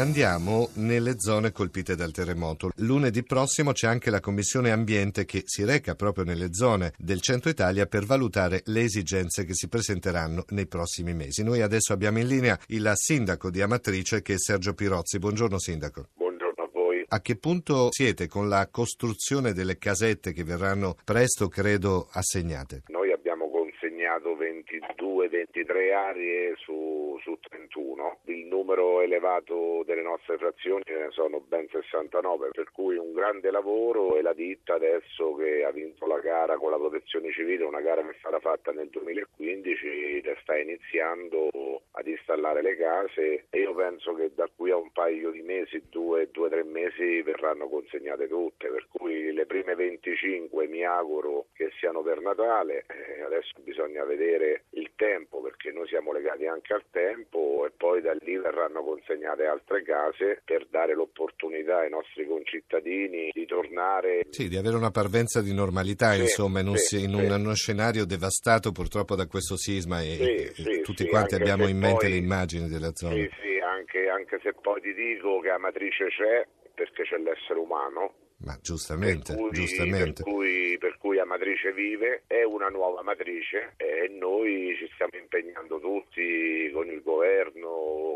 Andiamo nelle zone colpite dal terremoto. Lunedì prossimo c'è anche la Commissione Ambiente che si reca proprio nelle zone del centro Italia per valutare le esigenze che si presenteranno nei prossimi mesi. Noi adesso abbiamo in linea il sindaco di Amatrice che è Sergio Pirozzi. Buongiorno sindaco. Buongiorno a voi. A che punto siete con la costruzione delle casette che verranno presto, credo, assegnate? Noi abbiamo consegnato 22-23 aree su, su 31. Il numero elevato delle nostre frazioni ne sono ben 69, per cui un grande lavoro e la ditta adesso che ha vinto la gara con la protezione civile, una gara che sarà fatta nel 2015, sta iniziando ad installare le case e io penso che da qui a un paio di mesi, due, due tre mesi, verranno consegnate tutte, per cui le prime 25 mi auguro che siano per Natale, eh, adesso bisogna vedere il tempo perché noi siamo legati anche al tempo e poi da lì verranno consegnate altre case per dare l'opportunità ai nostri concittadini di tornare. Sì, di avere una parvenza di normalità, sì, insomma, in, un, sì, in sì. uno scenario devastato purtroppo da questo sisma e, e tutti quanti abbiamo in mente poi- le immagini della zona. Sì, sì, anche, anche se poi ti dico che Amatrice c'è perché c'è l'essere umano. Ma giustamente, per cui, giustamente. Per cui, per cui Amatrice vive, è una nuova matrice e noi ci stiamo impegnando tutti con il governo,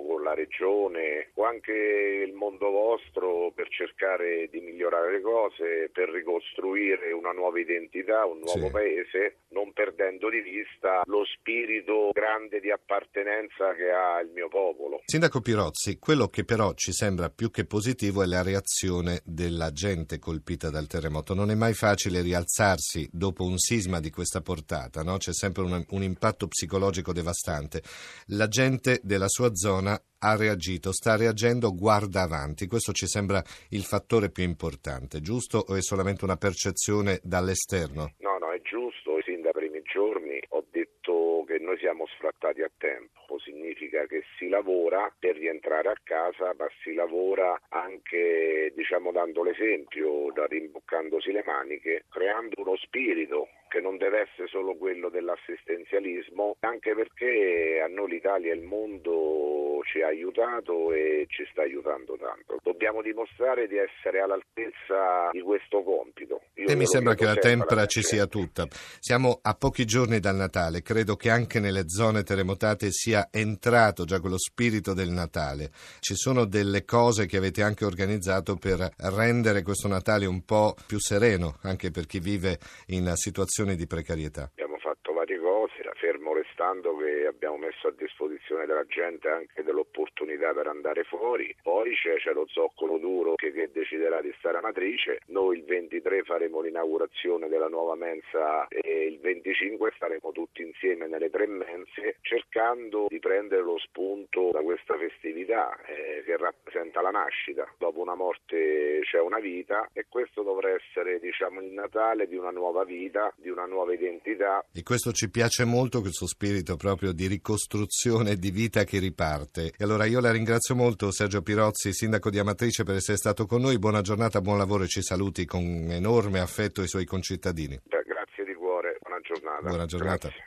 con la regione, con anche il mondo vostro per cercare di migliorare le cose, per ricostruire una nuova identità, un nuovo Sì. paese, non perdendo di vista lo spirito grande di appartenenza che ha il mio popolo. Sindaco Pirozzi, quello che però ci sembra più che positivo è la reazione della gente colpita dal terremoto. Non è mai facile rialzarsi dopo un sisma di questa portata, no? c'è sempre un, un impatto psicologico devastante. La gente della sua zona ha reagito, sta reagendo, guarda avanti. Questo ci sembra il fattore più importante, giusto o è solamente una percezione dall'esterno? No, no, è giusto, giorni ho detto che noi siamo sfrattati a tempo, significa che si lavora per rientrare a casa, ma si lavora anche, diciamo, dando l'esempio, da rimboccandosi le maniche, creando uno spirito che non deve essere solo quello dell'assistenzialismo, anche perché a noi l'Italia e il mondo ci ha aiutato e ci sta aiutando tanto. Dobbiamo dimostrare di essere all'altezza di questo compito. Io E mi sembra che la mia ci sia tutta. Siamo a pochi giorni dal Natale, credo che anche nelle zone terremotate sia entrato già quello spirito del Natale. Ci sono delle cose che avete anche organizzato per rendere questo Natale un po' più sereno, anche per chi vive in situazioni di precarietà. Abbiamo cose, fermo restando che abbiamo messo a disposizione della gente anche dell'opportunità per andare fuori. Poi c'è, c'è lo zoccolo duro che, che deciderà di stare a Matrice. Noi il 23 faremo l'inaugurazione della nuova mensa e il 25 staremo tutti insieme nelle tre mense cercando di prendere lo spunto da questa festività eh, che rappresenta la nascita. Dopo una morte c'è una vita e questo dovrà essere diciamo il Natale di una nuova vita, di una nuova identità E questo ci piace molto, questo spirito proprio di ricostruzione di vita che riparte. E allora io la ringrazio molto Sergio Pirozzi, sindaco di Amatrice, per essere stato con noi. Buona giornata, buon lavoro e ci saluti con enorme affetto i suoi concittadini. Beh, grazie di cuore, buona giornata. Buona giornata. Grazie.